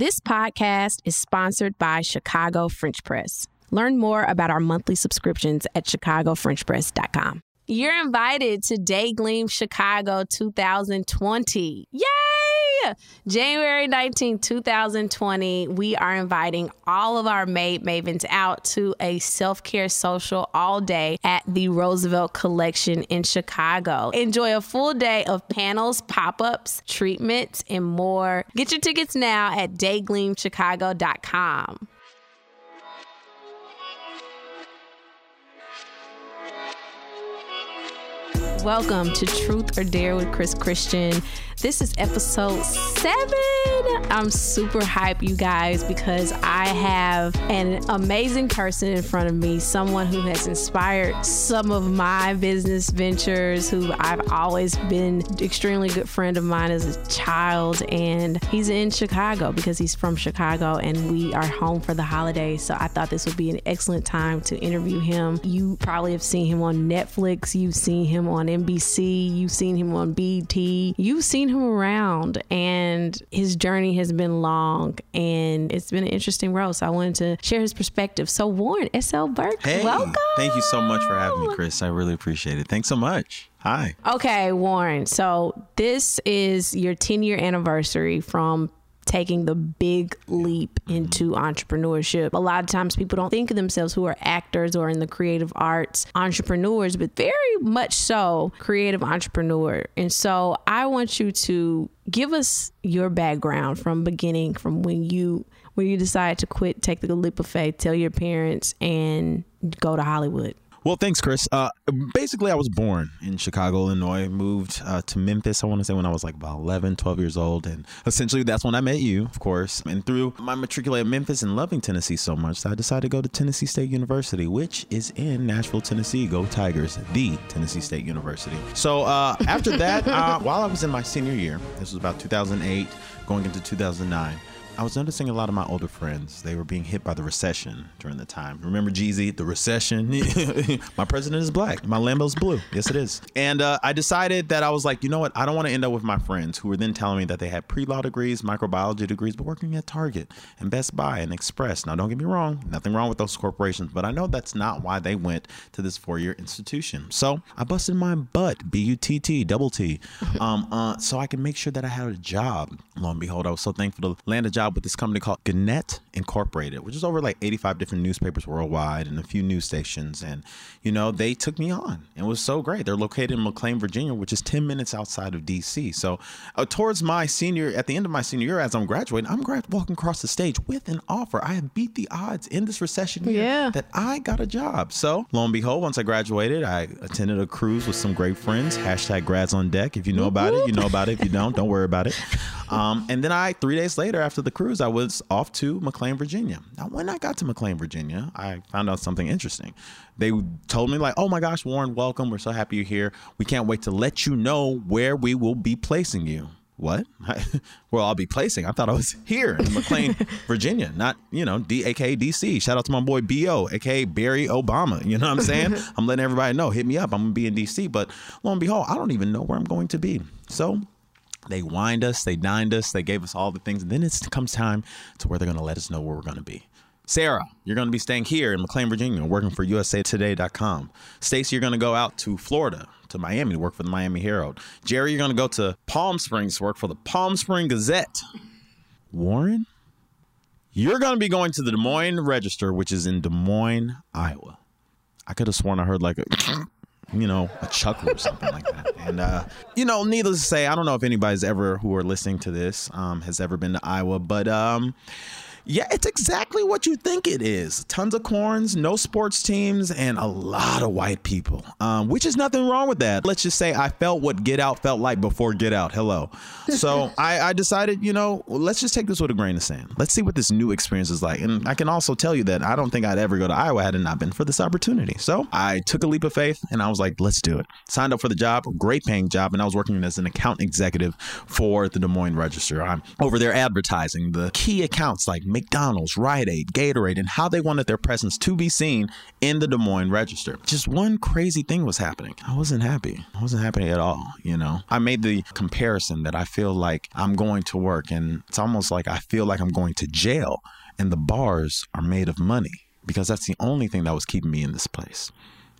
This podcast is sponsored by Chicago French Press. Learn more about our monthly subscriptions at chicagofrenchpress.com. You're invited to Daygleam Chicago 2020. Yay! January 19, 2020, we are inviting all of our Made Mavens out to a self care social all day at the Roosevelt Collection in Chicago. Enjoy a full day of panels, pop ups, treatments, and more. Get your tickets now at daygleamchicago.com. Welcome to Truth or Dare with Chris Christian. This is episode seven. I'm super hype, you guys, because I have an amazing person in front of me, someone who has inspired some of my business ventures, who I've always been extremely good friend of mine as a child. And he's in Chicago because he's from Chicago and we are home for the holidays. So I thought this would be an excellent time to interview him. You probably have seen him on Netflix, you've seen him on NBC, you've seen him on BT, you've seen him around and his journey has been long and it's been an interesting road. So I wanted to share his perspective. So Warren, SL Burke, hey, welcome. Thank you so much for having me, Chris. I really appreciate it. Thanks so much. Hi. Okay, Warren. So this is your 10 year anniversary from taking the big leap into entrepreneurship. A lot of times people don't think of themselves who are actors or in the creative arts entrepreneurs, but very much so creative entrepreneur. And so I want you to give us your background from beginning from when you when you decide to quit, take the leap of faith, tell your parents and go to Hollywood. Well, thanks, Chris. Uh, basically, I was born in Chicago, Illinois, moved uh, to Memphis, I want to say when I was like about 11, 12 years old. And essentially, that's when I met you, of course. And through my matriculate at Memphis and loving Tennessee so much, I decided to go to Tennessee State University, which is in Nashville, Tennessee. Go Tigers, the Tennessee State University. So uh, after that, uh, while I was in my senior year, this was about 2008, going into 2009. I was noticing a lot of my older friends, they were being hit by the recession during the time. Remember Jeezy, the recession? my president is black. My Lambo's blue. Yes, it is. And uh, I decided that I was like, you know what? I don't want to end up with my friends who were then telling me that they had pre-law degrees, microbiology degrees, but working at Target and Best Buy and Express. Now, don't get me wrong. Nothing wrong with those corporations, but I know that's not why they went to this four-year institution. So I busted my butt, B-U-T-T, double T, um, uh, so I can make sure that I had a job. Lo and behold, I was so thankful to land a job with this company called Gannett Incorporated, which is over like 85 different newspapers worldwide and a few news stations. And, you know, they took me on. It was so great. They're located in McLean, Virginia, which is 10 minutes outside of DC. So, uh, towards my senior, at the end of my senior year, as I'm graduating, I'm grad- walking across the stage with an offer. I have beat the odds in this recession year Yeah. that I got a job. So, lo and behold, once I graduated, I attended a cruise with some great friends. Hashtag grads on deck. If you know about it, you know about it. If you don't, don't worry about it. Um, and then I, three days later after the cruise, I was off to McLean, Virginia. Now, when I got to McLean, Virginia, I found out something interesting. They told me, like, oh my gosh, Warren, welcome. We're so happy you're here. We can't wait to let you know where we will be placing you. What? well, I'll be placing. I thought I was here in McLean, Virginia, not, you know, D A K D C. Shout out to my boy B.O., aka Barry Obama. You know what I'm saying? I'm letting everybody know. Hit me up. I'm going to be in DC. But lo and behold, I don't even know where I'm going to be. So they wined us, they dined us, they gave us all the things. And then it comes time to where they're going to let us know where we're going to be. Sarah, you're going to be staying here in McLean, Virginia, working for USAToday.com. Stacy, you're going to go out to Florida, to Miami to work for the Miami Herald. Jerry, you're going to go to Palm Springs to work for the Palm Spring Gazette. Warren, you're going to be going to the Des Moines Register, which is in Des Moines, Iowa. I could have sworn I heard like a you know, a chuckle or something like that. And, uh, you know, needless to say, I don't know if anybody's ever, who are listening to this, um, has ever been to Iowa, but, um, yeah, it's exactly what you think it is. Tons of corns, no sports teams, and a lot of white people, um, which is nothing wrong with that. Let's just say I felt what Get Out felt like before Get Out. Hello. So I, I decided, you know, let's just take this with a grain of sand. Let's see what this new experience is like. And I can also tell you that I don't think I'd ever go to Iowa had it not been for this opportunity. So I took a leap of faith and I was like, let's do it. Signed up for the job, great paying job, and I was working as an account executive for the Des Moines Register. I'm over there advertising the key accounts like McDonald's, Rite Aid, Gatorade, and how they wanted their presence to be seen in the Des Moines Register. Just one crazy thing was happening. I wasn't happy. I wasn't happy at all, you know. I made the comparison that I feel like I'm going to work and it's almost like I feel like I'm going to jail and the bars are made of money because that's the only thing that was keeping me in this place.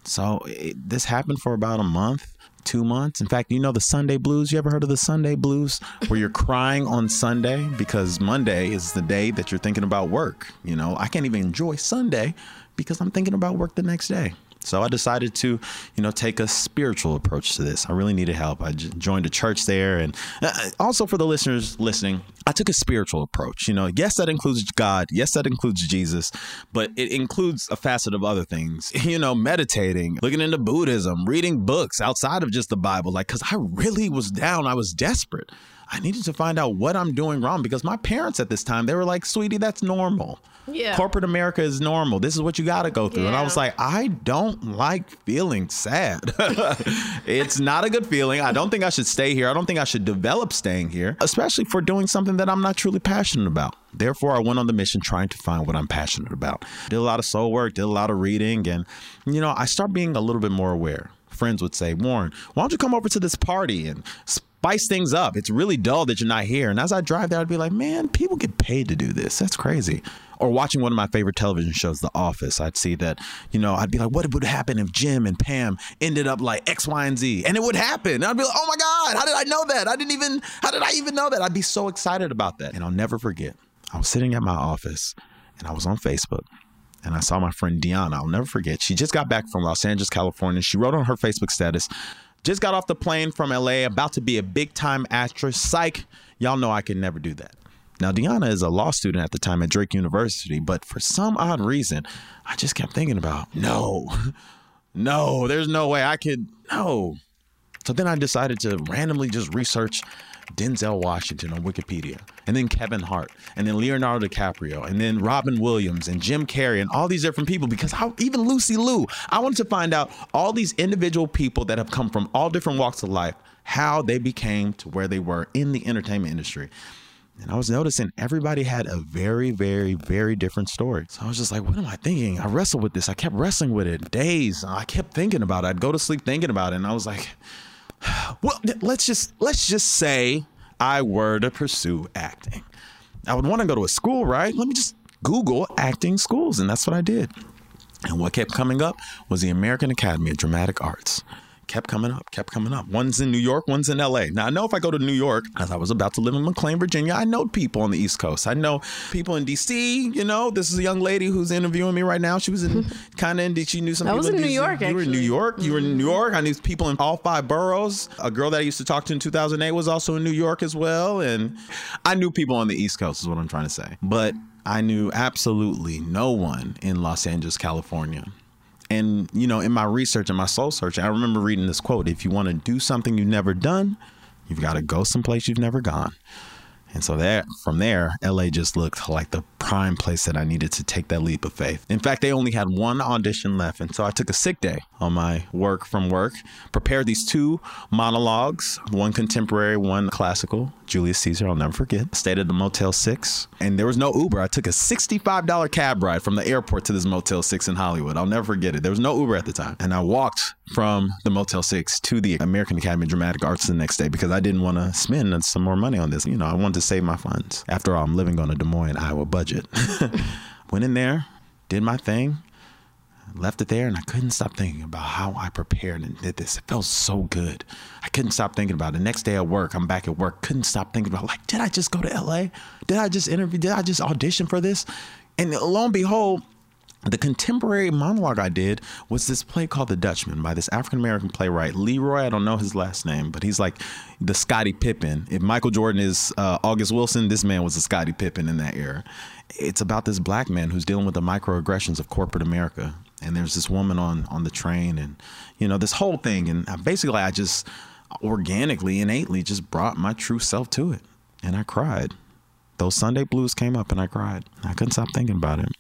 So it, this happened for about a month, two months. In fact, you know the Sunday blues. You ever heard of the Sunday blues, where you're crying on Sunday because Monday is the day that you're thinking about work. You know, I can't even enjoy Sunday because I'm thinking about work the next day. So I decided to, you know, take a spiritual approach to this. I really needed help. I joined a church there, and uh, also for the listeners listening, I took a spiritual approach. You know, yes, that includes God. Yes, that includes Jesus, but it includes a facet of other things. You know, meditating, looking into Buddhism, reading books outside of just the Bible. Like, because I really was down. I was desperate. I needed to find out what I'm doing wrong because my parents at this time, they were like, sweetie, that's normal. Yeah. Corporate America is normal. This is what you got to go through. Yeah. And I was like, I don't like feeling sad. it's not a good feeling. I don't think I should stay here. I don't think I should develop staying here, especially for doing something that I'm not truly passionate about. Therefore, I went on the mission trying to find what I'm passionate about. Did a lot of soul work, did a lot of reading, and, you know, I start being a little bit more aware friends would say, Warren, why don't you come over to this party and spice things up? It's really dull that you're not here. And as I drive there, I'd be like, man, people get paid to do this. That's crazy. Or watching one of my favorite television shows, The Office, I'd see that, you know, I'd be like, what would happen if Jim and Pam ended up like X, Y, and Z? And it would happen. And I'd be like, oh my God, how did I know that? I didn't even, how did I even know that? I'd be so excited about that. And I'll never forget, I was sitting at my office and I was on Facebook and I saw my friend Deanna. I'll never forget. She just got back from Los Angeles, California. She wrote on her Facebook status, just got off the plane from LA, about to be a big time actress. Psych. Y'all know I can never do that. Now, Deanna is a law student at the time at Drake University, but for some odd reason, I just kept thinking about no, no, there's no way I could, no. So then I decided to randomly just research Denzel Washington on Wikipedia, and then Kevin Hart, and then Leonardo DiCaprio, and then Robin Williams, and Jim Carrey, and all these different people. Because how, even Lucy Liu, I wanted to find out all these individual people that have come from all different walks of life, how they became to where they were in the entertainment industry. And I was noticing everybody had a very, very, very different story. So I was just like, what am I thinking? I wrestled with this. I kept wrestling with it days. I kept thinking about it. I'd go to sleep thinking about it. And I was like, well, let's just let's just say I were to pursue acting. I would want to go to a school, right? Let me just Google acting schools, and that's what I did. And what kept coming up was the American Academy of Dramatic Arts kept coming up, kept coming up. One's in New York, one's in LA. Now, I know if I go to New York, as I was about to live in McLean, Virginia, I know people on the East Coast. I know people in DC. You know, this is a young lady who's interviewing me right now. She was in kind of in, she knew some I people was in, New York, You were in New York. You were in New mm-hmm. York. I knew people in all five boroughs. A girl that I used to talk to in 2008 was also in New York as well. And I knew people on the East Coast, is what I'm trying to say. But I knew absolutely no one in Los Angeles, California. And, you know, in my research and my soul search, I remember reading this quote if you want to do something you've never done, you've got to go someplace you've never gone. And so that from there, LA just looked like the prime place that I needed to take that leap of faith. In fact, they only had one audition left. And so I took a sick day on my work from work, prepared these two monologues, one contemporary, one classical, Julius Caesar, I'll never forget. Stayed at the Motel 6, and there was no Uber. I took a $65 cab ride from the airport to this Motel 6 in Hollywood. I'll never forget it. There was no Uber at the time. And I walked from the Motel 6 to the American Academy of Dramatic Arts the next day because I didn't want to spend some more money on this. You know, I wanted to save my funds. After all, I'm living on a Des Moines, Iowa budget. Went in there, did my thing, left it there and I couldn't stop thinking about how I prepared and did this. It felt so good. I couldn't stop thinking about it. The next day at work, I'm back at work, couldn't stop thinking about like, did I just go to LA? Did I just interview? Did I just audition for this? And lo and behold, the contemporary monologue I did was this play called The Dutchman by this African American playwright, LeRoi. I don't know his last name, but he's like the Scottie Pippen. If Michael Jordan is uh, August Wilson, this man was a Scottie Pippen in that era. It's about this black man who's dealing with the microaggressions of corporate America. And there's this woman on on the train, and you know this whole thing. And basically, I just organically, innately, just brought my true self to it, and I cried. Those Sunday blues came up, and I cried. I couldn't stop thinking about it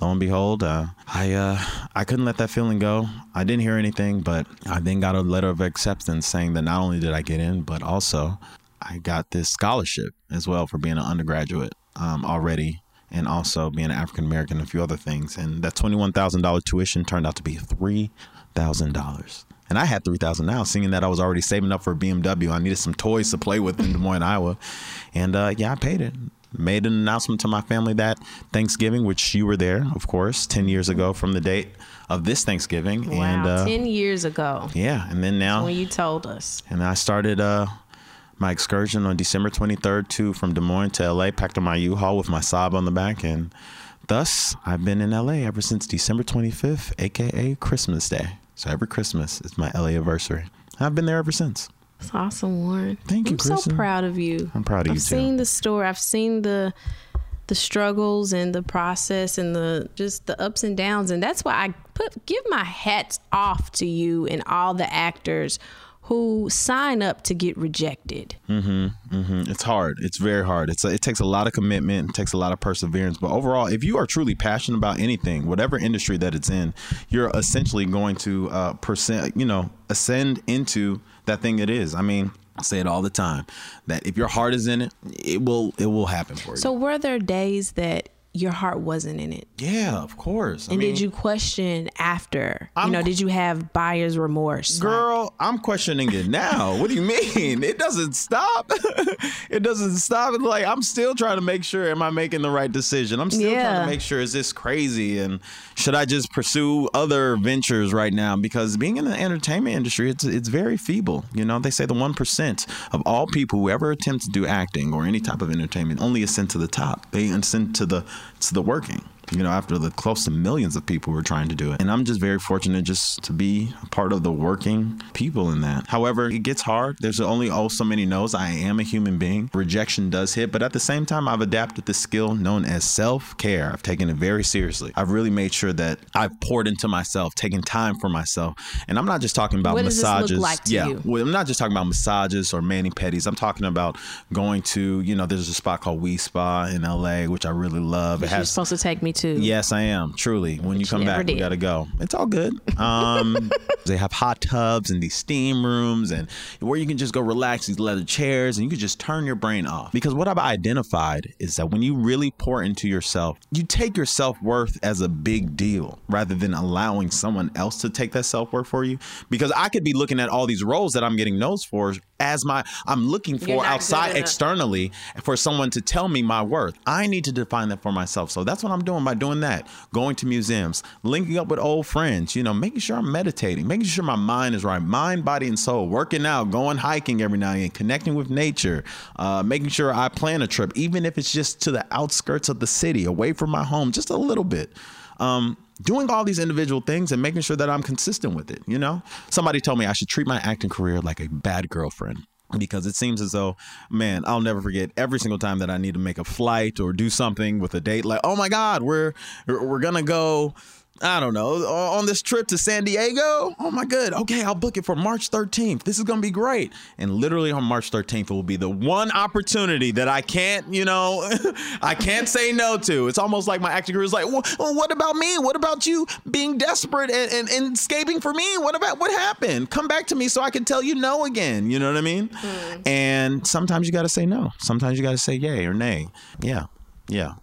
lo and behold, uh, I uh, I couldn't let that feeling go. I didn't hear anything, but I then got a letter of acceptance saying that not only did I get in, but also I got this scholarship as well for being an undergraduate um, already and also being African American and a few other things. And that $21,000 tuition turned out to be $3,000. And I had 3000 now, seeing that I was already saving up for a BMW. I needed some toys to play with in Des Moines, Iowa. And uh, yeah, I paid it. Made an announcement to my family that Thanksgiving, which you were there, of course, 10 years ago from the date of this Thanksgiving. Wow, and uh, 10 years ago. Yeah, and then now. When you told us. And I started uh, my excursion on December 23rd to from Des Moines to LA, packed up my U-Haul with my Saab on the back, and thus I've been in LA ever since December 25th, aka Christmas Day. So every Christmas is my LA anniversary. I've been there ever since. It's awesome, Warren. Thank you, I'm so Kristen. proud of you. I'm proud of you, too. I've you too. seen the story. I've seen the the struggles and the process and the just the ups and downs, and that's why I put give my hats off to you and all the actors who sign up to get rejected. Mm, hmm. Mm hmm. It's hard. It's very hard. It's a, it takes a lot of commitment. It takes a lot of perseverance. But overall, if you are truly passionate about anything, whatever industry that it's in, you're essentially going to uh, percent, you know, ascend into that thing it is. I mean, I say it all the time that if your heart is in it, it will it will happen for you. So were there days that your heart wasn't in it? yeah, of course. I And mean, did you question after? I'm- you know, did you have buyer's remorse? Girl, I'm questioning it now. What do you mean? It doesn't stop. it doesn't stop. It's like I'm still trying to make sure am I making the right decision? I'm still trying to make sure is this crazy and should I just pursue other ventures right now? Because being in the entertainment industry, it's it's very feeble. You know, they say the one percent of all people who ever attempt to do acting or any type of entertainment only ascend to the top. They ascend to the to the working you know, after the close to millions of people were trying to do it. And I'm just very fortunate just to be a part of the working people in that. However, it gets hard. There's only oh so many no's. I am a human being. Rejection does hit, but at the same time, I've adapted the skill known as self care. I've taken it very seriously. I've really made sure that I've poured into myself, taken time for myself. And I'm not just talking about What does this look massages. like yeah. Well, I'm not just talking about massages or mani pedis. I'm talking about going to, you know, there's a spot called Wi Spa in LA, which I really love. It You're supposed to take me to. Yes, I am. Truly. When you come back, we got to go. It's all good. Um, they have hot tubs and these steam rooms and where you can just go relax, these leather chairs, and you can just turn your brain off. Because what I've identified is that when you really pour into yourself, you take your self worth as a big deal rather than allowing someone else to take that self worth for you. Because I could be looking at all these roles that I'm getting no's for as my, I'm looking for outside externally for someone to tell me my worth. I need to define that for myself. So that's what I'm doing doing that. Going to museums, linking up with old friends, you know, making sure I'm meditating, making sure my mind is right, mind, body, and soul, working out, going hiking every now and then, connecting with nature, uh, making sure I plan a trip, even if it's just to the outskirts of the city, away from my home, just a little bit. Um, doing all these individual things and making sure that I'm consistent with it, you know? Somebody told me I should treat my acting career like a bad girlfriend because it seems as though, man, I'll never forget every single time that I need to make a flight or do something with a date like, "Oh my god, we're we're to go I don't know, uh, on this trip to San Diego. Oh my good. Okay, I'll book it for March 13th. This is going to be great. And literally on March 13th it will be the one opportunity that I can't, you know, I can't say no to. It's almost like my acting career is like, well, what about me? What about you being desperate and, and, and escaping for me? What about what happened? Come back to me so I can tell you no again. You know what I mean? Hmm. And sometimes you got to say no. Sometimes you got to say yay or nay. Yeah. Yeah.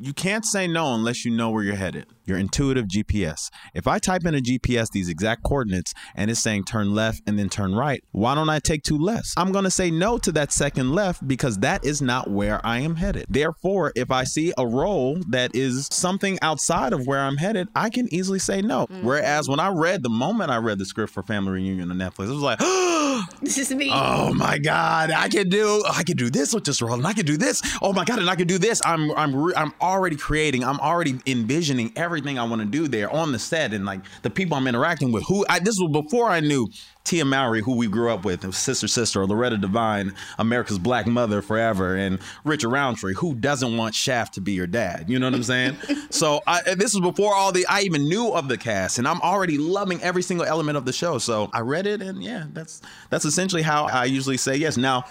You can't say no unless you know where you're headed. Your intuitive GPS. If I type in a GPS these exact coordinates and it's saying turn left and then turn right, why don't I take two lefts? I'm going to say no to that second left because that is not where I am headed. Therefore, if I see a role that is something outside of where I'm headed, I can easily say no. Mm-hmm. Whereas when I read, the moment I read the script for Family Reunion on Netflix, it was like, This is me. oh my god i can do i can do this with this role and i can do this oh my god and i can do this i'm i'm re- i'm already creating i'm already envisioning everything i want to do there on the set and like the people i'm interacting with who I, this was before i knew Tia Mowry, who we grew up with, Sister Sister, Loretta Devine, America's Black Mother Forever, and Richard Roundtree, who doesn't want Shaft to be your dad? You know what I'm saying? so I, this was before all the I even knew of the cast, and I'm already loving every single element of the show. So I read it, and yeah, that's that's essentially how I usually say yes. Now,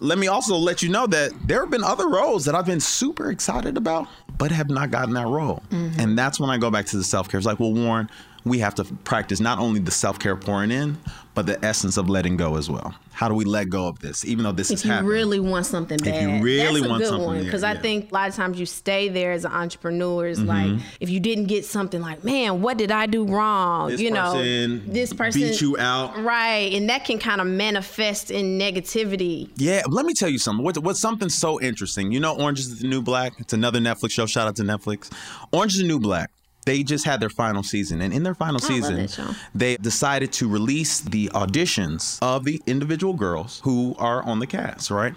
let me also let you know that there have been other roles that I've been super excited about, but have not gotten that role. Mm-hmm. And that's when I go back to the self care. It's like, well, Warren, we have to practice not only the self care pouring in, but the essence of letting go as well. How do we let go of this, even though this if is you really want something bad. you really That's a want good something, one yeah, because I think a lot of times you stay there as an entrepreneur. Is Mm-hmm. like if you didn't get something, like man, what did I do wrong? This you know, this person beat you out. right, and that can kind of manifest in negativity. Yeah, let me tell you something. What's, what's something so interesting? You know, Orange is the New Black. It's another Netflix show. Shout out to Netflix. Orange is the New Black. They just had their final season, and in their final I season, they decided to release the auditions of the individual girls who are on the cast, right?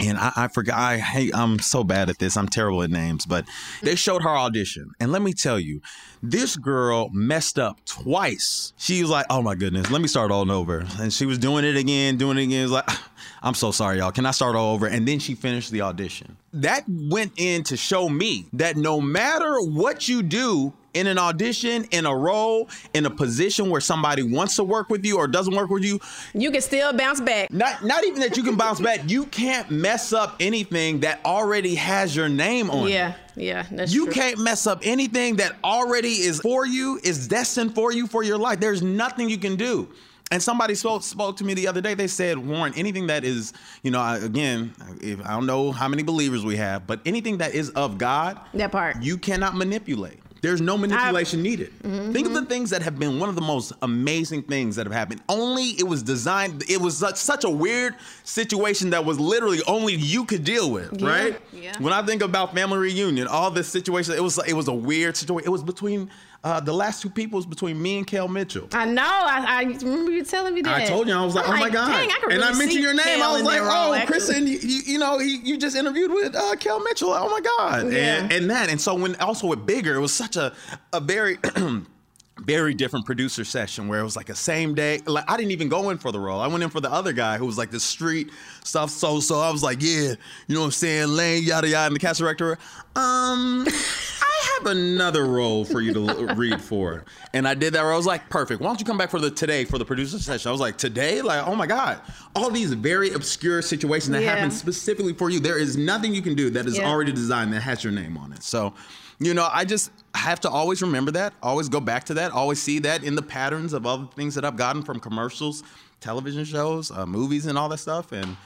And I, I forgot. I hate. I'm so bad at this. I'm terrible at names. But they showed her audition, and let me tell you, this girl messed up twice. She was like, "Oh my goodness, let me start all over." And she was doing it again, doing it again. It was like, "I'm so sorry, y'all. Can I start all over?" And then she finished the audition. That went in to show me that no matter what you do in an audition, in a role, in a position where somebody wants to work with you or doesn't work with you, You can still bounce back. not not even that you can bounce back. You can't mess up anything that already has your name on it. Yeah, yeah, that's You true. can't mess up anything that already is for you, is destined for you for your life. There's nothing you can do. And somebody spoke spoke to me the other day. They said, Warren, anything that is, you know, I- again, if I don't know how many believers we have, but anything that is of God, That part. you cannot manipulate. There's no manipulation needed. Mm-hmm, think of the mm-hmm. things that have been one of the most amazing things that have happened. Only it was designed. It was such, such a weird situation that was literally only you could deal with, Yeah, right? yeah. When I think about family reunion, all this situation, it was it was a weird situation. It was between uh, the last two people was between me and Kel Mitchell. I know. I, I remember you telling me that. I told you I was like, I'm oh my god! dang, I and I mentioned your name. Kel I was like, oh. Kristen, you, you, know, he, you just interviewed with uh, Kel Mitchell. Oh my god! Yeah. And, and that, and so when also with bigger, it was such a a very. Very different producer session where it was like a same day. Like I didn't even go in for the role. I went in for the other guy who was like the street stuff. So so I was like, yeah, you know what I'm saying, Lane, yada yada, and the cast director. Um, have another role for you to read for, and I did that. Where I was like, perfect. Why don't you come back for the today for the producer session? I was like, today, like, oh my god, all these very obscure situations that Yeah. happen specifically for you. There is nothing you can do that is Yeah. already designed that has your name on it. So, you know, I just have to always remember that, always go back to that, always see that in the patterns of other things that I've gotten from commercials, television shows, uh, movies, and all that stuff. And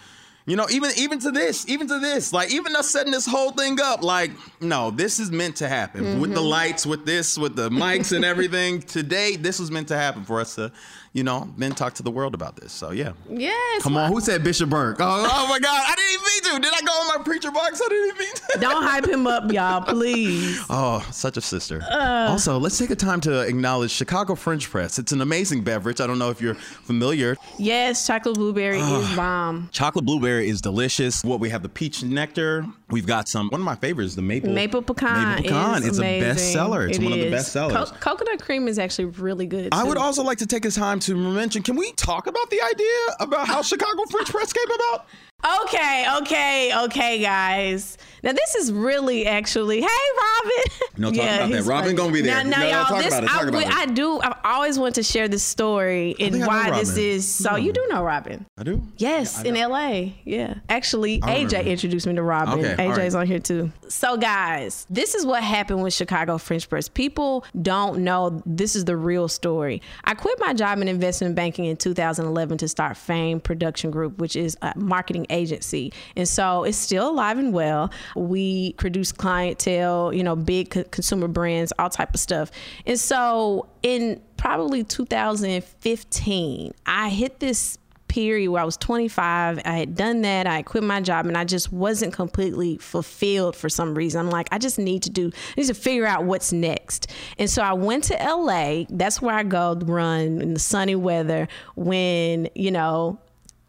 you know, even even to this, even to this, like even us setting this whole thing up, like no, this is meant to happen with the Mm-hmm. lights, with this, with the mics and everything. Today, this was meant to happen for us to, you know, then talk to the world about this. So yeah. Yes. Come on, who said Bishop Burke? Oh, oh my God, I didn't even mean to. Did I go on my preacher box? I didn't even mean to. Don't hype him up, y'all, please. Oh, such a sister. Uh. also, let's take a time to acknowledge Chicago French Press. It's an amazing beverage. I don't know if you're familiar. Yes, chocolate blueberry is bomb. Chocolate blueberry is delicious. What we have the peach nectar. We've got some. One of my favorites, the maple Maple pecan. Maple pecan. Is it's amazing. a bestseller. It's It one of the is. best sellers. Co- coconut cream is actually really good. I would also like to take this time to mention. Can we talk about the idea about how Chicago French Press came about? Okay, okay, okay, guys. Now this is really actually. Hey, Robin. No, talk about that. Robin funny. gonna be there. Now, now No, y'all, this about it, talk I. I do. I've always wanted to share this story and I know why this is. So you do know Robin. I do. Yes, in LA. Yeah. Actually, AJ remember. introduced me to Robin. Okay, AJ's right. on here too. So, guys, this is what happened with Chicago French Press. People don't know this is the real story. I quit my job in investment banking in 2011 to start Fame Production Group, which is a marketing agency. And so it's still alive and well. We produce clientele, you know, big co- consumer brands, all type of stuff. And so in probably 2015, I hit this period where I was 25. I had done that. I quit my job and I just wasn't completely fulfilled for some reason. I'm like, I just need to do, I need to figure out what's next. And so I went to LA. That's where I go run in the sunny weather when, you know,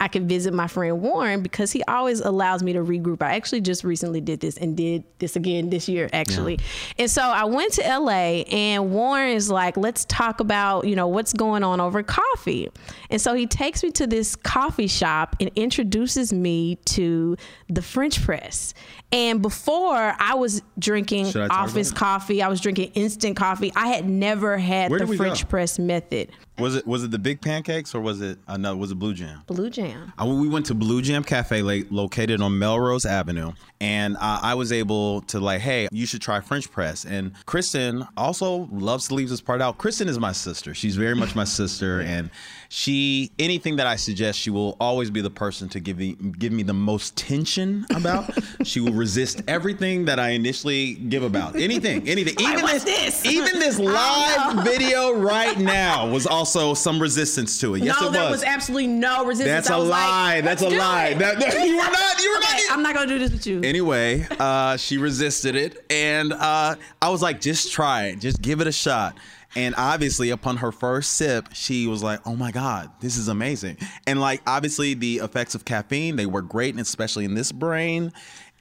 I can visit my friend Warren because he always allows me to regroup. I actually just recently did this and did this again this year, actually. And so I went to LA and Warren is like, let's talk about, you know, what's going on over coffee. And so he takes me to this coffee shop and introduces me to the French press. And before I was drinking I office coffee, I was drinking instant coffee. I had never had Where the did we French go? press method. Was it was it the big pancakes or was it another? Was it Blue Jam? Blue Jam. Uh, we went to Blue Jam Cafe, like, located on Melrose Avenue, and uh, I was able to like, hey, you should try French press. And Kristen also loves to leave this part out. Kristen is my sister. She's very much my sister, and she anything that I suggest, she will always be the person to give me give me the most tension about. she will resist everything that I initially give about. Anything, anything. Even this, this? even this live video right now was also some resistance to it. Yes, no, it there was. was absolutely no resistance. That's a was like, lie. That's a lie. That- that- you were not. You were Okay, not. I'm not gonna do this with you. Anyway, uh, she resisted it, and uh, I was like, "Just try it. Just give it a shot." And obviously, upon her first sip, she was like, "Oh my god, this is amazing!" And like, obviously, the effects of caffeine they work great, and especially in this brain.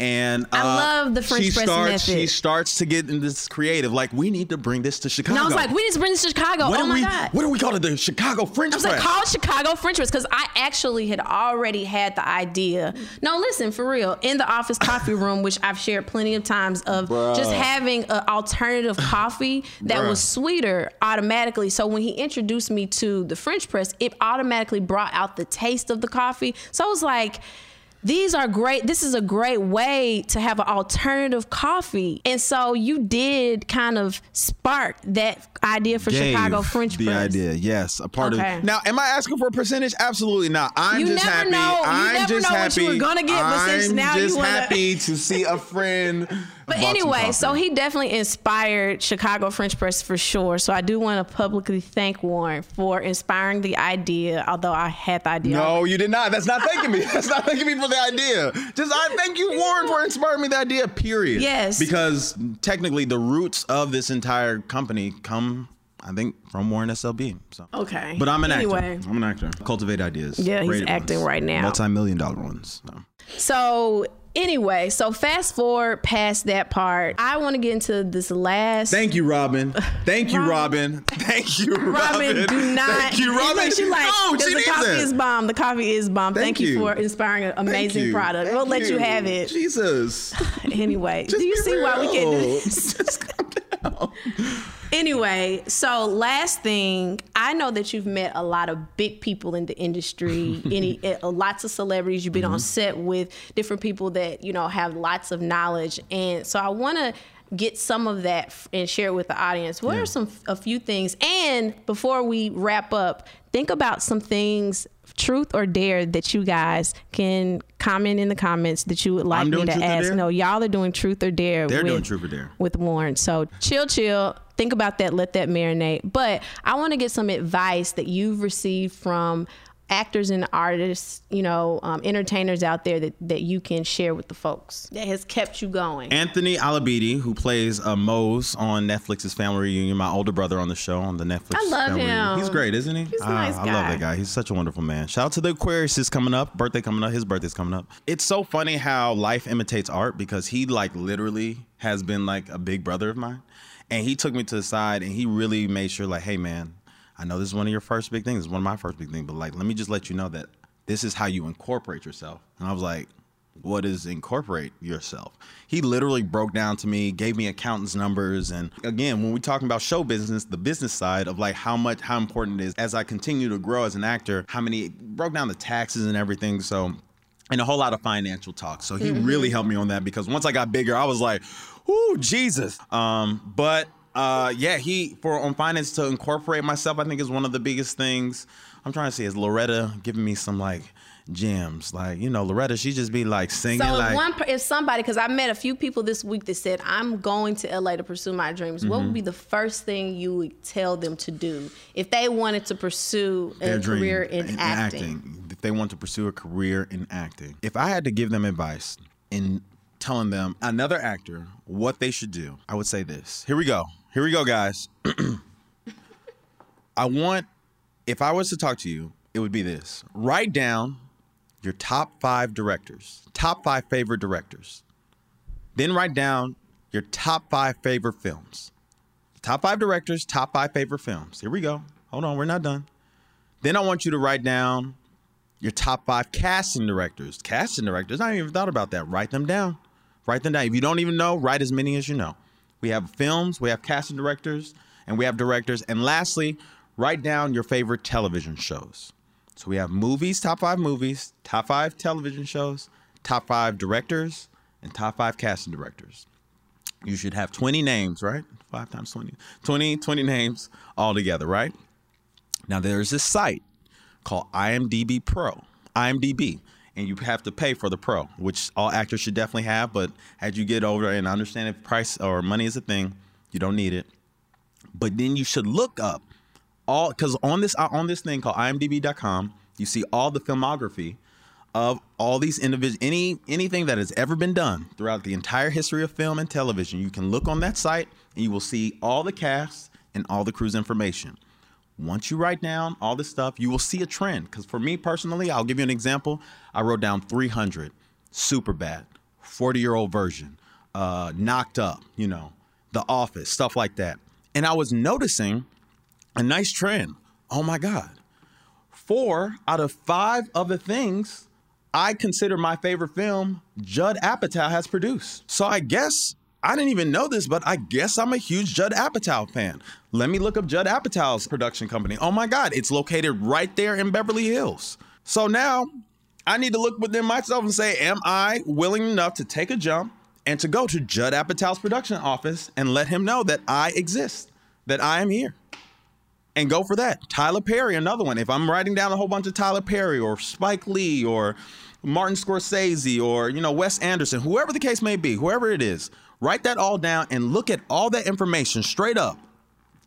And uh, I love the French she press starts, method. She starts to get in this creative. Like, we need to bring this to Chicago. And I was like, we need to bring this to Chicago. what oh do my we? god. What do we call it? The Chicago French press? I was press. like, call Chicago French press because I actually had already had the idea. No, listen, for real, in the office coffee room, which I've shared plenty of times, of Bruh. just having an alternative coffee that Bruh. was sweeter automatically. So when he introduced me to the French press, it automatically brought out the taste of the coffee. So I was like, these are great. This is a great way to have an alternative coffee. And so you did kind of spark that idea for gave Chicago French the press. idea. Yes, a part Okay. of. Now, am I asking for a percentage? Absolutely not. I'm You just never happy. know- you I'm never just know happy. what you were gonna get, but since I'm now you just wanna- happy to see a friend. But anyway, so he definitely inspired Chicago French Press for sure. So I do want to publicly thank Warren for inspiring the idea, although I had the idea. No, you did not. That's not thanking me. That's not thanking me for the idea. Just I thank you, Warren, for inspiring me the idea. Period. Yes. Because technically, the roots of this entire company come, I think, from Warren SLB. So. Okay. But I'm an anyway, actor. I'm an actor. Cultivate ideas. Yeah, he's acting ones. right now. Multi-million dollar ones. So. So anyway, so fast forward past that part. I want to get into this last. Thank you, Robin. Thank you, Robin. Thank you, Robin. Robin, do not. Thank you, Robin. Oh, she like, no, she the coffee it. is bomb. The coffee is bomb. Thank, Thank you. for inspiring an amazing you. product. We'll Thank let you have it. Jesus. Anyway, Just do you see why we can't do real. this? Anyway, so last thing, I know that you've met a lot of big people in the industry, any uh, lots of celebrities. You've been Mm-hmm. on set with different people that you know have lots of knowledge, and so I want to get some of that and share it with the audience. What Yeah. are some a few things? And before we wrap up, think about some things. Truth or dare that you guys can comment in the comments that you would like I'm me to ask. No, y'all are doing truth or dare. They're with, doing truth or dare. with Warren. So chill, chill. Think about that. Let that marinate. But I want to get some advice that you've received from actors and artists, you know, um, entertainers out there that, that you can share with the folks that has kept you going. Anthony Alabidi, who plays uh, Mose on Netflix's Family Reunion, my older brother on the show on the Netflix. I love Family him. Reunion. He's great, isn't he? He's a Ah, nice I love that guy. He's such a wonderful man. Shout out to the Aquarius is coming up. Birthday coming up. His birthday's coming up. It's so funny how life imitates art because he like literally has been like a big brother of mine, and he took me to the side and he really made sure like, hey man, I know this is one of your first big things. It's one of my first big things, but like, let me just let you know that this is how you incorporate yourself. And I was like, what is incorporate yourself? He literally broke down to me, gave me accountant's numbers, and again, when we're talking about show business, the business side of like how much how important it is as I continue to grow as an actor, how many broke down the taxes and everything. So and a whole lot of financial talk. So he really helped me on that because once I got bigger, I was like, "Ooh, Jesus!" Um, but uh, yeah, he for on finance to incorporate myself, I think is one of the biggest things. I'm trying to say is Loretta giving me some like gems, like you know, Loretta, she just be like singing So if like. one, if somebody, because I met a few people this week that said I'm going to LA to pursue my dreams, what Mm-hmm. would be the first thing you would tell them to do if they wanted to pursue a career in, acting? If they want to pursue a career in acting, if I had to give them advice in telling them another actor what they should do, I would say this. Here we go. Here we go, guys. I want, if I was to talk to you, it would be this. Write down your top five directors, top five favorite directors. Then write down your top five favorite films. Top five directors, top five favorite films. Here we go. Hold on, we're not done. Then I want you to write down your top five casting directors. Casting directors, I haven't even thought about that. Write them down. Write them down. If you don't even know, write as many as you know. We have films, we have casting directors, and we have directors. And lastly, write down your favorite television shows. So we have movies, top five movies, top five television shows, top five directors, and top five casting directors. You should have 20 names, right? Five times 20. 20, 20 names all together, right? Now there's this site called IMDb Pro, IMDb, and you have to pay for the Pro, which all actors should definitely have. But as you get older and understand if price or money is a thing, you don't need it. But then you should look up all because on this uh, on this thing called IMDb.com, you see all the filmography of all these individuals, any anything that has ever been done throughout the entire history of film and television. You can look on that site and you will see all the casts and all the crew's information. Once you write down all this stuff, you will see a trend. Because for me personally, I'll give you an example. I wrote down 300, super bad, 40 year old virgin, uh, knocked up, you know, The Office, stuff like that. And I was noticing a nice trend. Oh my God. Four out of five of the things I consider my favorite film, Judd Apatow has produced. So I guess I didn't even know this, but I guess I'm a huge Judd Apatow fan. Let me look up Judd Apatow's production company. Oh my God, it's located right there in Beverly Hills. So now I need to look within myself and say, am I willing enough to take a jump and to go to Judd Apatow's production office and let him know that I exist, that I am here? And go for that. Tyler Perry, another one. If I'm writing down a whole bunch of Tyler Perry or Spike Lee or Martin Scorsese or you know Wes Anderson, whoever the case may be, whoever it is, write that all down and look at all that information straight up.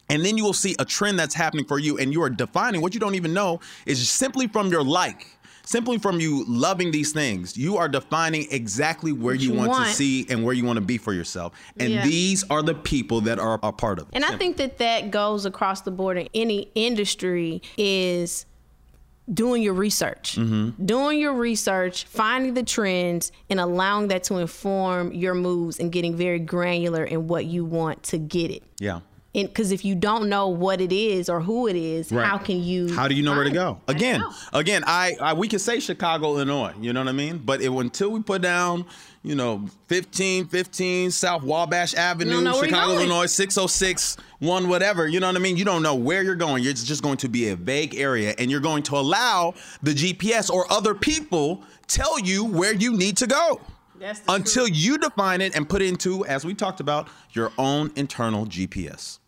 And then you will see a trend that's happening for you, and you are defining what you don't even know is simply from your like simply from you loving these things, you are defining exactly where you, you want, want, to see and where you want to be for yourself. And yeah. these are the people that are a part of it. And I think that that goes across the board in any industry is doing your research, mm-hmm. doing your research, finding the trends, and allowing that to inform your moves and getting very granular in what you want to get it. Yeah because if you don't know what it is or who it is, right. how can you? How do you know where to go? Again, I again, I, I, we can say Chicago, Illinois. You know what I mean? But it, until we put down, you know, 15, 15 South Wabash Avenue, Chicago, Illinois, 606, one whatever. You know what I mean? You don't know where you're going. It's just going to be a vague area, and you're going to allow the GPS or other people tell you where you need to go. Until truth. you define it and put it into, as we talked about, your own internal GPS.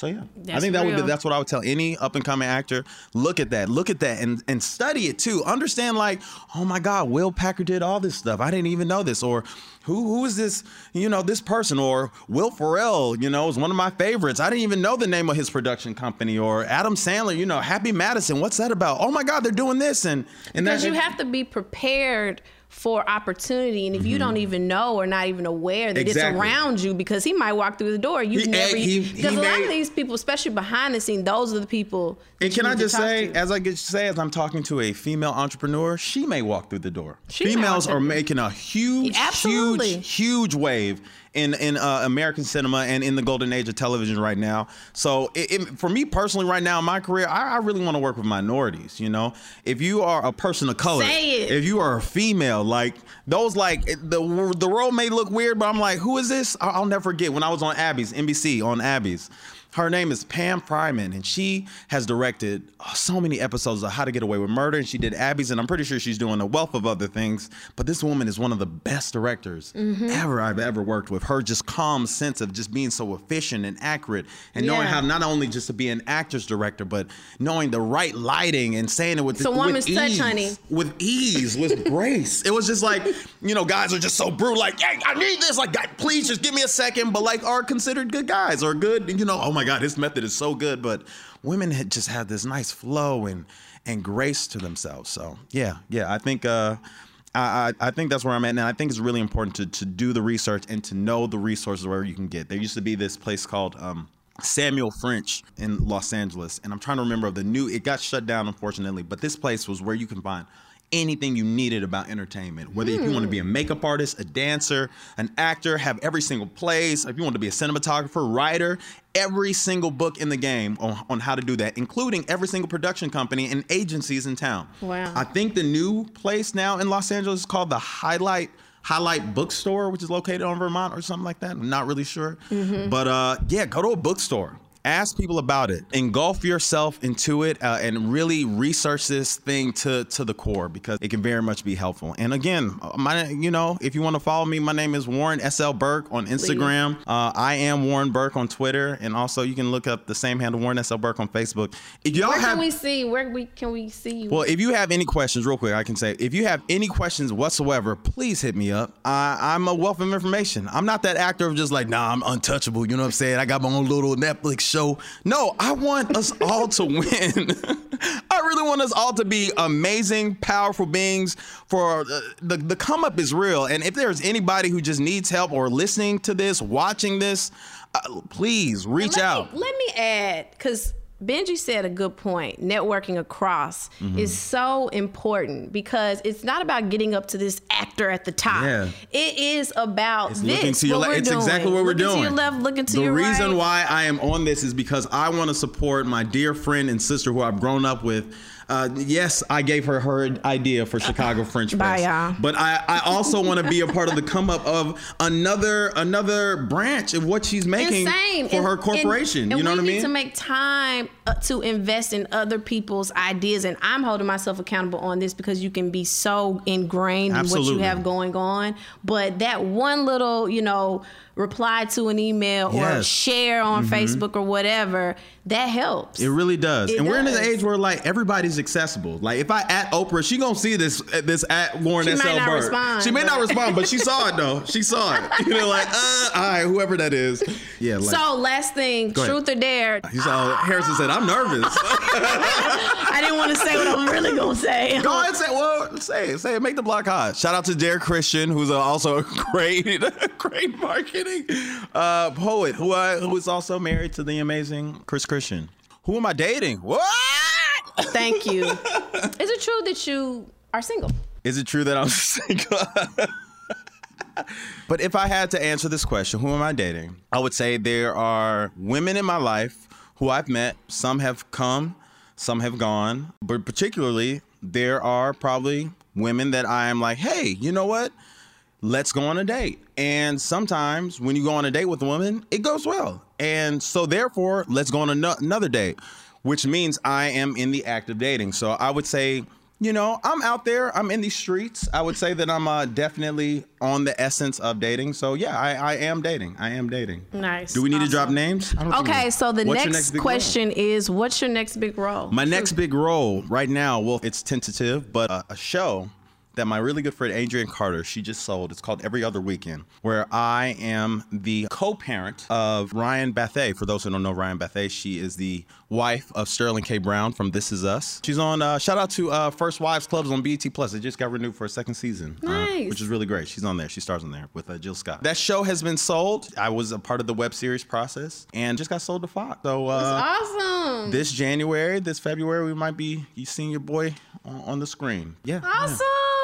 So yeah, that's I think that real. would be, that's what I would tell any up and coming actor. Look at that, look at that, and and study it too. Understand like, oh my God, Will Packer did all this stuff. I didn't even know this. Or who who is this? You know, this person. Or Will Ferrell. You know, is one of my favorites. I didn't even know the name of his production company. Or Adam Sandler. You know, Happy Madison. What's that about? Oh my God, they're doing this and and because you have to be prepared for opportunity. And if mm-hmm. you don't even know or not even aware that exactly. it's around you, because he might walk through the door, you never. He, because a lot of these people, especially behind the scene, those are the people. And can I just say, to. as I get say, as I'm talking to a female entrepreneur, she may walk through the door. She Females are making a huge, huge, huge wave in in uh, American cinema and in the golden age of television right now. So it, it, for me personally, right now in my career, I, I really want to work with minorities. You know, if you are a person of color, if you are a female, like those, like the the role may look weird, but I'm like, who is this? I'll, I'll never forget when I was on Abby's NBC on Abby's. Her name is Pam Fryman, and she has directed so many episodes of How to Get Away with Murder, and she did Abby's, and I'm pretty sure she's doing a wealth of other things. But this woman is one of the best directors mm-hmm. ever I've ever worked with. Her just calm sense of just being so efficient and accurate, and yeah. knowing how not only just to be an actor's director, but knowing the right lighting and saying it with it's a woman's with touch, ease, honey, with ease, with grace. It was just like you know, guys are just so brutal, like, hey, I need this, like, God, please just give me a second, but like are considered good guys or good, you know, oh my my God, his method is so good. But women had just had this nice flow and and grace to themselves. So yeah, yeah, I think. Uh, I, I think that's where I'm at, and I think it's really important to, to do the research and to know the resources where you can get. There used to be this place called um, Samuel French in Los Angeles, and I'm trying to remember of the new. It got shut down, unfortunately, but this place was where you can find anything you needed about entertainment. Whether if you want to be a makeup artist, a dancer, an actor, have every single place. If you want to be a cinematographer, writer, every single book in the game on, on how to do that, including every single production company and agencies in town. Wow. I think the new place now in Los Angeles is called the Highlight Highlight Bookstore, which is located on Vermont or something like that. I'm not really sure. Mm-hmm. But uh, yeah, go to a bookstore ask people about it engulf yourself into it uh, and really research this thing to to the core because it can very much be helpful and again my you know if you want to follow me my name is warren sl burke on instagram uh, i am warren burke on twitter and also you can look up the same handle warren sl burke on facebook if y'all Where have we see? Where we can we see you? well, if you have any questions, real quick, I can say if you have any questions whatsoever, please hit me up. I, I'm a wealth of information. I'm not that actor of just like, nah, I'm untouchable. You know what I'm saying? I got my own little Netflix show. No, I want us all to win. I really want us all to be amazing, powerful beings. For uh, the the come up is real, and if there's anybody who just needs help or listening to this, watching this, uh, please reach let out. Me, let me add, because Benji said a good point. Networking across Mm-hmm. is so important because it's not about getting up to this actor at the top. Yeah. It is about It's this. looking to your left. It's doing. exactly what we're looking doing. To your left, looking to the your reason right. why I am on this is because I want to support my dear friend and sister who I've grown up with. Uh, yes, I gave her her idea for Chicago French Bye, y'all. but I, I also want to be a part of the come up of another another branch of what she's making Insane. for And- her corporation. and- you know what I we mean? need to make time uh, to invest in other people's ideas, and I'm holding myself accountable on this because you can be so ingrained in what you have going on. But that one little, you know, reply to an email or Yes. Mm-hmm. share on Facebook or whatever, that helps. It really does. It and we're in does. an age where like everybody's accessible. Like if I at Oprah, she gonna see this this at Lauren She S. might L. not Bird. respond, she may not respond, but she saw it though. She saw it. You know, like uh, all right, whoever that is. Yeah. Like, so last thing, truth or dare. He's saw Harrison said, I'm nervous. I didn't want to say what I'm really gonna say. Go ahead, say well, say it, say it, make the block hot. Shout out to Derek Christian, who's also a great, great marketing uh, poet, who I, who is also married to the amazing Chris Christian. Who am I dating? What? Thank you. Is it true that you are single? Is it true that I'm single? but if I had to answer this question, who am I dating? I would say there are women in my life who I've met. Some have come, some have gone. But particularly, there are probably women that I am like, hey, you know what? Let's go on a date. And sometimes when you go on a date with a woman, it goes well. And so, therefore, let's go on ano- another date, which means I am in the act of dating. So I would say, you know, I'm out there. I'm in these streets. I would say that I'm uh, definitely on the essence of dating. So yeah, I, I am dating. I am dating. Nice. Do we need to drop names? I don't Okay, so the What's your next, big role? question is what's your next big role? My next big role right now, well, it's tentative, but uh, a show that my really good friend Adrian Carter, she just sold. It's called Every Other Weekend, where I am the co-parent of Ryan Bathe. For those who don't know Ryan Bathe, she is the wife of Sterling K. Brown from This Is Us. She's on. Uh, shout out to uh, First Wives Clubs on BET Plus. It just got renewed for a second season, uh, which is really great. She's on there. She stars on there with uh, Jill Scott. That show has been sold. I was a part of the web series process and just got sold to Fox. So uh, awesome. this January, this February, we might be you seeing your boy on, on the screen. Yeah. yeah.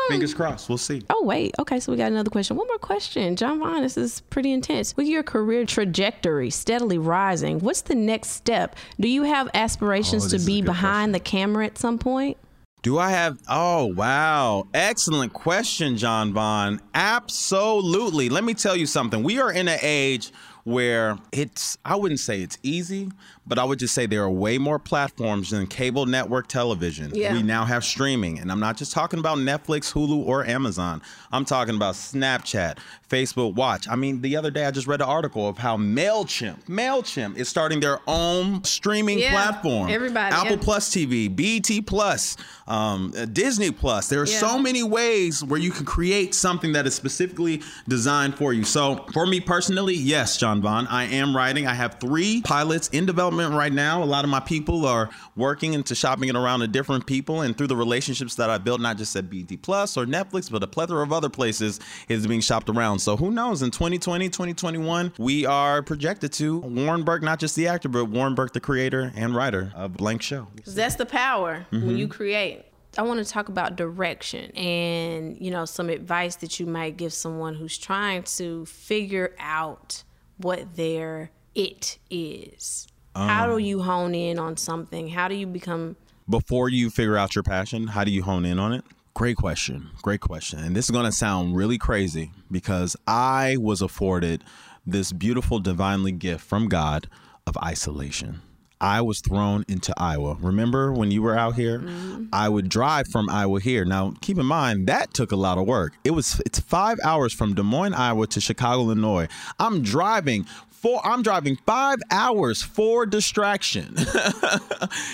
Fingers crossed. We'll see. Oh wait, okay. So we got another question. One more question, John Vaughn. This is pretty intense. With your career trajectory steadily rising, what's the next step? Do you have aspirations Oh, to this is a be behind the camera at some point? Do I have? Oh, wow. Excellent question, John Vaughn. Absolutely. Let me tell you something. We are in an age where it's, I wouldn't say it's easy, but I would just say there are way more platforms than cable network television. Yeah. We now have streaming. And I'm not just talking about Netflix, Hulu, or Amazon. I'm talking about Snapchat, Facebook Watch. I mean, the other day I just read an article of how MailChimp, MailChimp is starting their own streaming Yeah, platform. everybody, Apple yeah. Plus TV, BET Plus, um, uh, Disney Plus. There are so many ways where you can create something that is specifically designed for you. So, for me personally, yes, John Vaughn, I am writing. I have three pilots in development right now. A lot of my people are working into shopping it around to different people, and through the relationships that I built, not just at BET Plus or Netflix, but a plethora of other places, is being shopped around. So, who knows? In 2020, 2021, we are projected to Warren Burke, not just the actor, but Warren Burke, the creator and writer of Blank Show. That's the power Mm-hmm. when you create. I want to talk about direction and you know some advice that you might give someone who's trying to figure out what their it is. How Um. do you hone in on something? How do you become before you figure out your passion, how do you hone in on it? Great question. Great question. And this is going to sound really crazy because I was afforded this beautiful divinely gift from God of isolation. I was thrown into Iowa. Remember when you were out here? Mm-hmm. I would drive from Iowa here. Now, keep in mind that took a lot of work. It was it's 5 hours from Des Moines, Iowa to Chicago, Illinois. I'm driving four i'm driving five hours for distraction.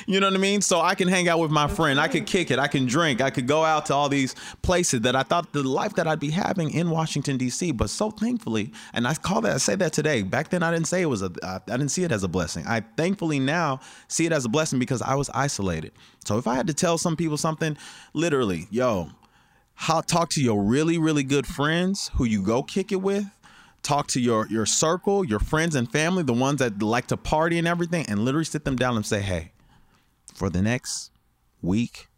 You know what i mean? So i can hang out with my friend. I could kick it. I can drink. I could go out to all these places that i thought the life that i'd be having in washington d.c but so thankfully and i call that i say that today. Back then i didn't say it was a i didn't see it as a blessing. I thankfully now see it as a blessing because i was isolated. So if i had to tell some people something literally yo how talk to your really really good friends who you go kick it with talk to your your circle, your friends and family, the ones that like to party and everything, and literally sit them down and say, "Hey, for the next week,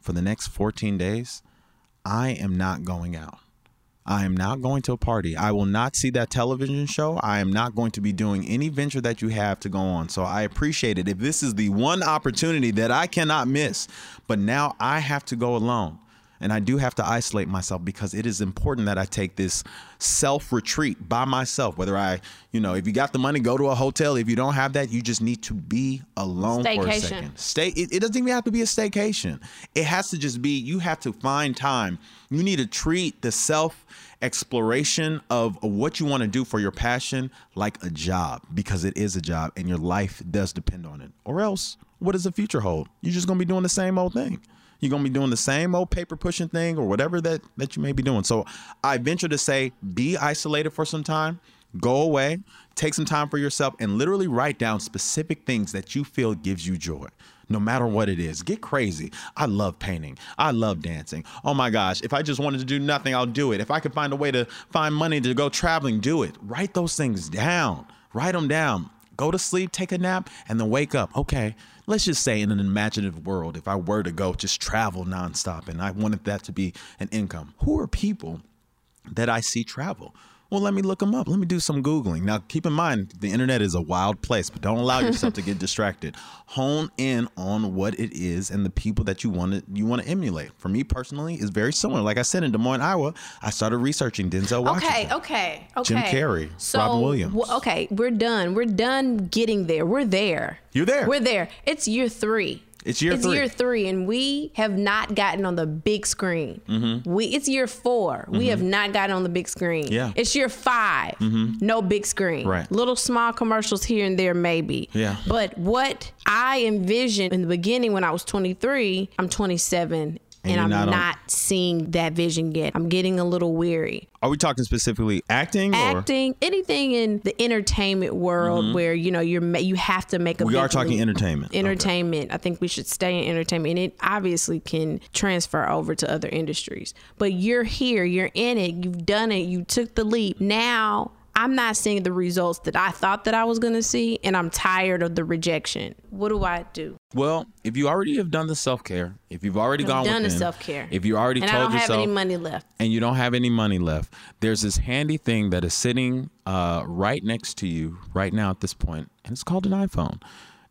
for the next 14 days, I am not going out. I am not going to a party. I will not see that television show. I am not going to be doing any venture that you have to go on. So I appreciate it. If this is the one opportunity that I cannot miss, but now I have to go alone and I do have to isolate myself because it is important that I take this self retreat by myself. Whether I, you know, if you got the money, go to a hotel. If you don't have that, you just need to be alone staycation. for a second. Stay. It, it doesn't even have to be a staycation. It has to just be. You have to find time. You need to treat the self exploration of what you want to do for your passion like a job because it is a job and your life does depend on it. Or else, what does the future hold? You're just going to be doing the same old thing. You're gonna be doing the same old paper pushing thing or whatever that that you may be doing. So I venture to say, be isolated for some time, go away, take some time for yourself, and literally write down specific things that you feel gives you joy no matter what it is. Get crazy. I love painting. I love dancing. Oh my gosh, if I just wanted to do nothing, I'll do it. If I could find a way to find money to go traveling, do it. Write those things down. Write them down. Go to sleep, take a nap, and then wake up. Okay, let's just say in an imaginative world, if I were to go just travel nonstop and I wanted that to be an income, who are people that I see travel? Well, let me look them up. Let me do some Googling. Now, keep in mind, the internet is a wild place, but don't allow yourself to get distracted. Hone in on what it is and the people that you want to you want to emulate. For me personally, it's very similar. Like I said, in Des Moines, Iowa, I started researching Denzel Washington. Okay, okay, okay. Jim Carrey, so, Robin Williams. W- okay, we're done. We're done getting there. We're there. You're there. We're there. It's year three. It's year it's three. year three, and we have not gotten on the big screen. Mm-hmm. We it's year 4 mm-hmm. We have not gotten on the big screen. Yeah. It's year 5 mm-hmm. No big screen. Right. Little small commercials here and there, maybe. Yeah. But what I envisioned in the beginning when I was 23, I'm 27, and, and I'm not, on... seeing that vision yet. I'm getting a little weary. Are we talking specifically acting? Acting, or? anything in the entertainment world mm-hmm. where you know you're you have to make a. We are talking entertainment. Entertainment. Okay. I think we should stay in entertainment. And it obviously can transfer over to other industries, but you're here, you're in it, you've done it, you took the leap. Now I'm not seeing the results that I thought that I was going to see, and I'm tired of the rejection. What do I do? Well, if you already have done the self care, if you've already I've gone done within, the self care, if you already and told I don't yourself, have any money left, and you don't have any money left, there's this handy thing that is sitting uh, right next to you right now at this point, and it's called an iPhone.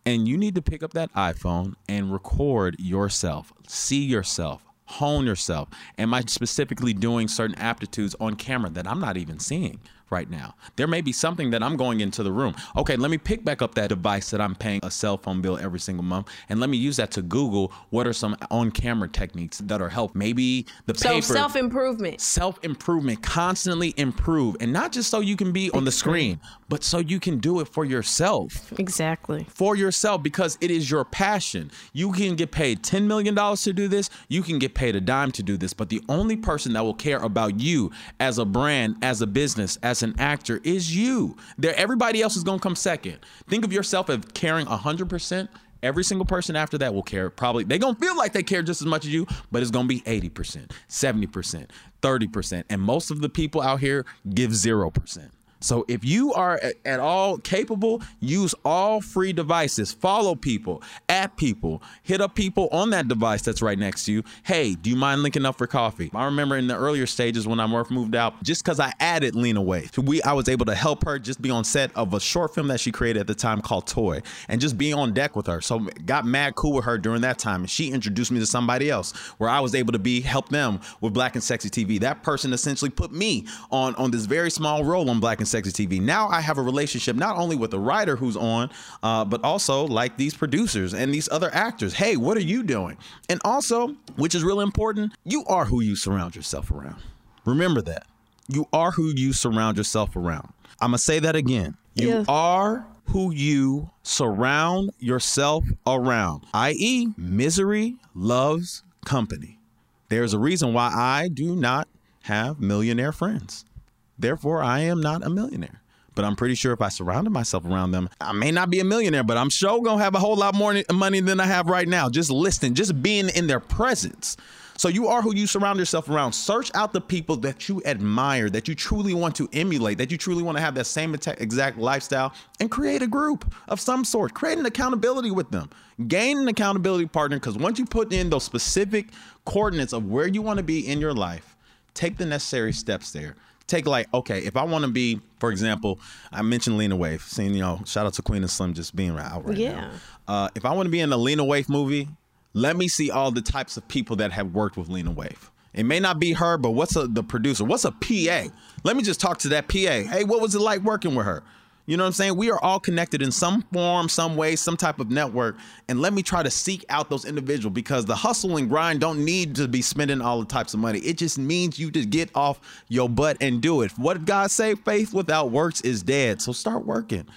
And you need to pick up that iPhone and record yourself, see yourself, hone yourself. Am I specifically doing certain aptitudes on camera that I'm not even seeing? Right now. There may be something that I'm going into the room. Okay, let me pick back up that device that I'm paying a cell phone bill every single month and let me use that to Google what are some on camera techniques that are help. Maybe the so paper. self improvement. Self improvement, constantly improve. And not just so you can be on the screen, but so you can do it for yourself. Exactly. For yourself because it is your passion. You can get paid $10 million to do this, you can get paid a dime to do this, but the only person that will care about you as a brand, as a business, as an actor is you. There, everybody else is gonna come second. Think of yourself as caring hundred percent. Every single person after that will care. Probably they're gonna feel like they care just as much as you, but it's gonna be 80%, 70%, 30%. And most of the people out here give zero percent. So if you are at all capable, use all free devices, follow people, at people, hit up people on that device that's right next to you. Hey, do you mind linking up for coffee? I remember in the earlier stages when I moved out, just because I added Lena Waithe, we I was able to help her just be on set of a short film that she created at the time called Toy, and just be on deck with her. So got mad cool with her during that time, and she introduced me to somebody else where I was able to be help them with Black and Sexy TV. That person essentially put me on on this very small role on Black and Sexy TV. Now I have a relationship not only with the writer who's on, uh, but also like these producers and these other actors. Hey, what are you doing? And also, which is really important, you are who you surround yourself around. Remember that. You are who you surround yourself around. I'm going to say that again. You Yeah. are who you surround yourself around, i.e., misery loves company. There's a reason why I do not have millionaire friends. Therefore, I am not a millionaire. But I'm pretty sure if I surrounded myself around them, I may not be a millionaire, but I'm sure gonna have a whole lot more money than I have right now. Just listening, just being in their presence. So you are who you surround yourself around. Search out the people that you admire, that you truly want to emulate, that you truly want to have that same exact lifestyle, and create a group of some sort. Create an accountability with them. Gain an accountability partner because once you put in those specific coordinates of where you want to be in your life, take the necessary steps there. Take like, okay, if I want to be, for example, I mentioned Lena Waithe. Seeing, you know, shout out to Queen and Slim just being right out right Yeah. now. Uh, if I want to be in a Lena Waithe movie, let me see all the types of people that have worked with Lena Waithe. It may not be her, but what's a, the producer? What's a PA? Let me just talk to that PA. Hey, what was it like working with her? You know what I'm saying? We are all connected in some form, some way, some type of network. And let me try to seek out those individuals because the hustle and grind don't need to be spending all the types of money. It just means you to get off your butt and do it. What did God say? Faith without works is dead. So start working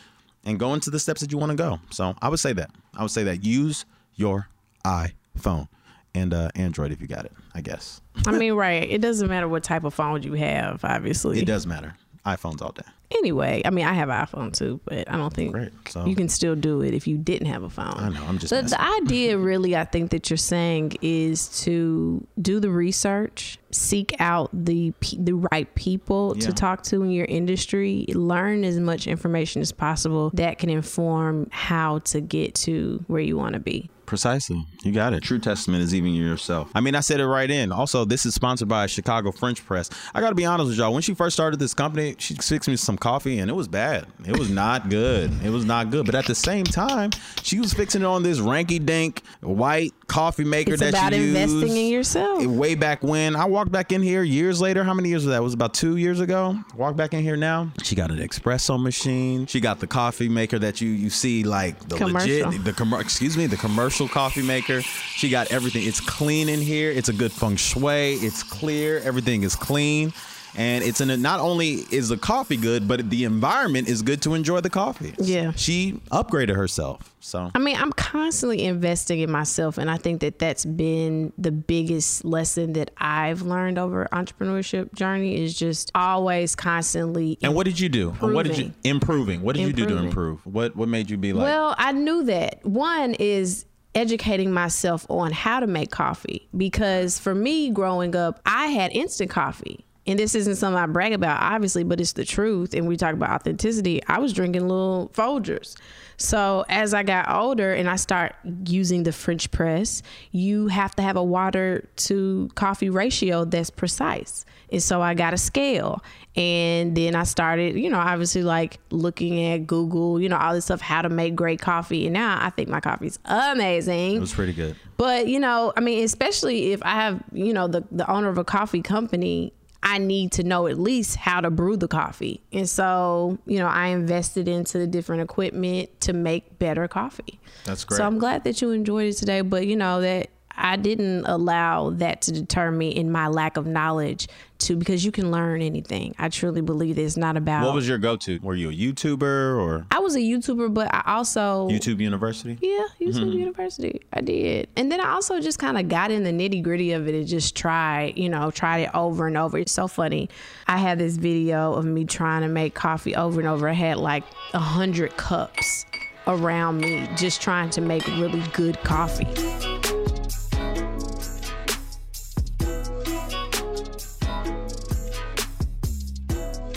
and go into the steps that you want to go. So I would say that. I would say that. Use your iPhone and uh, Android if you got it, I guess. I mean, right. It doesn't matter what type of phone you have, obviously. It does matter. iPhones all day. Anyway, I mean, I have an iPhone too, but I don't think Great. So- you can still do it if you didn't have a phone. I know, I'm just The, messing. the idea, really, I think that you're saying is to do the research, seek out the the right people Yeah. to talk to in your industry, learn as much information as possible that can inform how to get to where you want to be. Precisely. You got it. True testament is even yourself. I mean, I said it right in. Also, this is sponsored by Chicago French Press. I got to be honest with y'all. When she first started this company, she fixed me some coffee and it was bad. It was not good. It was not good. But at the same time, she was fixing it on this ranky dank white coffee maker It's that about she investing used in yourself. Way back when I walked back in here years later. How many years was that? It was about two years ago. Walked back in here now. She got an espresso machine. She got the coffee maker that you you see like the Commercial. legit the commer- excuse me the commercial coffee maker. She got everything. It's clean in here. It's a good feng shui. It's clear. Everything is clean. And it's in a, not only is the coffee good, but the environment is good to enjoy the coffee. Yeah. She upgraded herself. So I mean, I'm constantly investing in myself, and I think that that's been the biggest lesson that I've learned over entrepreneurship journey is just always constantly. And what did you do? And What did you improving? What did you do to improve? What what made you be like Well, I knew that. One is educating myself on how to make coffee because for me growing up, I had instant coffee. And this isn't something I brag about, obviously, but it's the truth. And we talk about authenticity. I was drinking little Folgers. So as I got older and I start using the French press, you have to have a water to coffee ratio that's precise. And so I got a scale. And then I started, you know, obviously like looking at Google, you know, all this stuff, how to make great coffee. And now I think my coffee's amazing. it was pretty good. But you know, I mean, especially if I have, you know, the the owner of a coffee company, I need to know at least how to brew the coffee. And so, you know, I invested into the different equipment to make better coffee. That's great. So I'm glad that you enjoyed it today, but you know that I didn't allow that to deter me in my lack of knowledge to because you can learn anything. I truly believe that it's not about What was your go-to? Were you a YouTuber or I was a YouTuber, but I also YouTube University? yeah, YouTube Mm-hmm. University. I did. And then I also just kind of got in the nitty gritty of it and just tried, you know, tried it over and over. It's so funny. I had this video of me trying to make coffee over and over. I had like a hundred cups around me just trying to make really good coffee.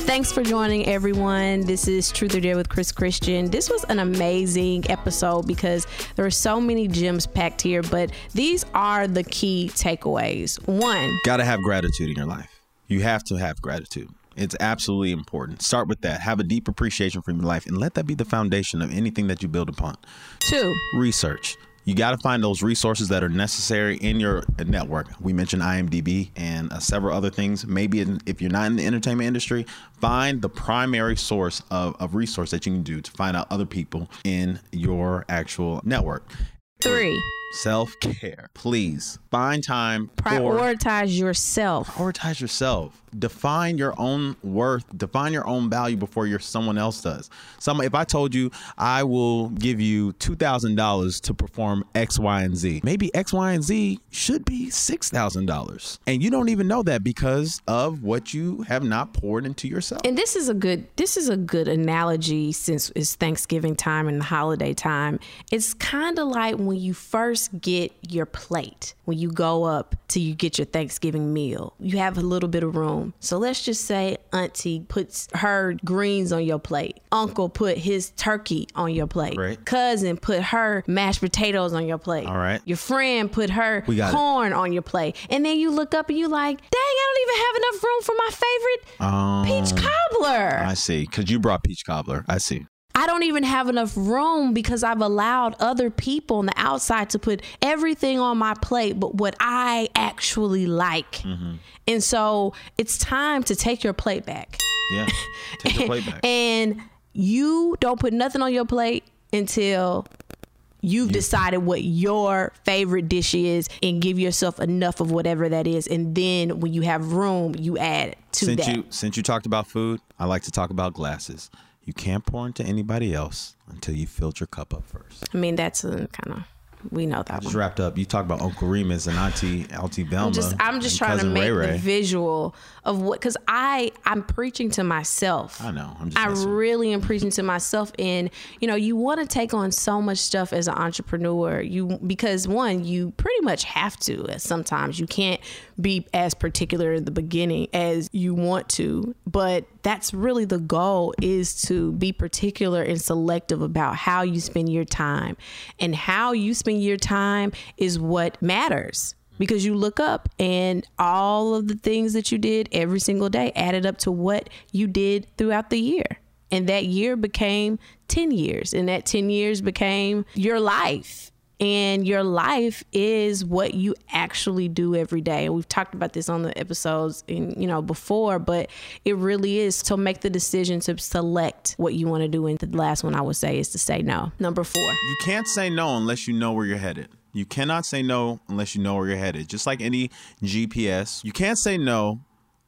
Thanks for joining, everyone. This is Truth or Dare with Chris Christian. This was an amazing episode because there are so many gems packed here, but these are the key takeaways. One, got to have gratitude in your life. You have to have gratitude. It's absolutely important. Start with that. Have a deep appreciation for your life and let that be the foundation of anything that you build upon. Two, research. You got to find those resources that are necessary in your network. We mentioned IMDb and uh, several other things. Maybe in, if you're not in the entertainment industry, find the primary source of, of resource that you can do to find out other people in your actual network. Three, self care. Please find time. Prioritize yourself. Prioritize yourself define your own worth, define your own value before your someone else does. Some if I told you I will give you two thousand dollars to perform X, Y, and Z, maybe X, Y, and Z should be six thousand dollars, and you don't even know that because of what you have not poured into yourself. And this is a good this is a good analogy since it's Thanksgiving time and the holiday time. It's kind of like when you first get your plate, when you go up to you get your Thanksgiving meal, you have a little bit of room. So let's just say auntie puts her greens on your plate. Uncle put his turkey on your plate. Right. Cousin put her mashed potatoes on your plate. All right. Your friend put her corn it. on your plate. And then you look up and you like, dang, I don't even have enough room for my favorite um, peach cobbler. I see. Because you brought peach cobbler. I see. I don't even have enough room because I've allowed other people on the outside to put everything on my plate but what I actually like. Mm-hmm. And so it's time to take your plate back. Yeah. Take your plate back. and you don't put nothing on your plate until you've decided what your favorite dish is and give yourself enough of whatever that is and then when you have room you add to since that you since you talked about food i like to talk about glasses you can't pour into anybody else until you filled your cup up first. I mean, that's kind of we know that. I just one. wrapped up. You talk about Uncle Remus and Auntie Auntie Velma. I'm just, I'm just trying to make Ray Ray. the visual of what because I I'm preaching to myself. I know. i'm just i really am preaching to myself, and you know, you want to take on so much stuff as an entrepreneur. You because one, you pretty much have to. Sometimes you can't be as particular in the beginning as you want to, but that's really the goal is to be particular and selective about how you spend your time and how you spend your time is what matters because you look up and all of the things that you did every single day added up to what you did throughout the year. And that year became 10 years, and that 10 years became your life. And your life is what you actually do every day. And we've talked about this on the episodes and you know, before, but it really is to make the decision to select what you want to do. And the last one I would say is to say no. Number four. You can't say no unless you know where you're headed. You cannot say no unless you know where you're headed. Just like any GPS, you can't say no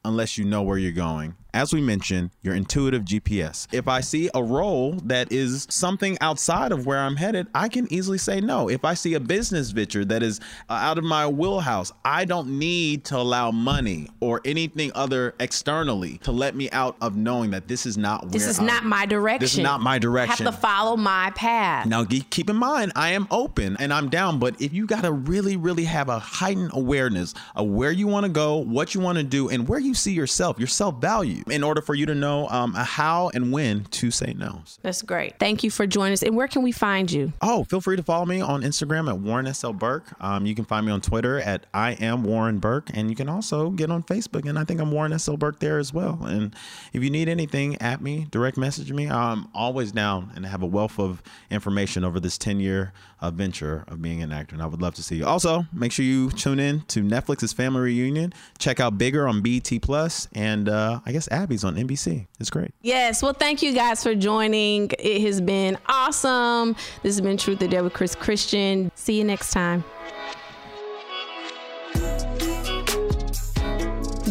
unless you know where you're going as we mentioned, your intuitive GPS. If I see a role that is something outside of where I'm headed, I can easily say no. If I see a business venture that is uh, out of my wheelhouse, I don't need to allow money or anything other externally to let me out of knowing that this is not this is I'm, not my direction. This is not my direction. I have to follow my path. Now, keep in mind, I am open and I'm down, but if you got to really, really have a heightened awareness of where you want to go, what you want to do, and where you see yourself, your self value in order for you to know um, how and when to say no. That's great. Thank you for joining us. And where can we find you? Oh, feel free to follow me on Instagram at Warren SL Burke. Um, you can find me on Twitter at I am Warren Burke. And you can also get on Facebook. And I think I'm Warren SL Burke there as well. And if you need anything at me, direct message me. I'm always down and have a wealth of information over this 10 year adventure of being an actor. And I would love to see you. Also, make sure you tune in to Netflix's Family Reunion. Check out Bigger on Plus, and uh, I guess Abby's on NBC. It's great. Yes. Well, thank you guys for joining. It has been awesome. This has been Truth or Dare with Chris Christian. See you next time.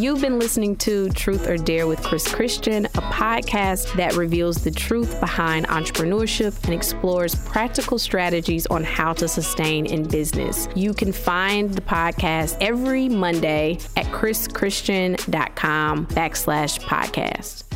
You've been listening to Truth or Dare with Chris Christian, a podcast that reveals the truth behind entrepreneurship and explores practical strategies on how to sustain in business. You can find the podcast every Monday at chrischristian.com backslash podcast.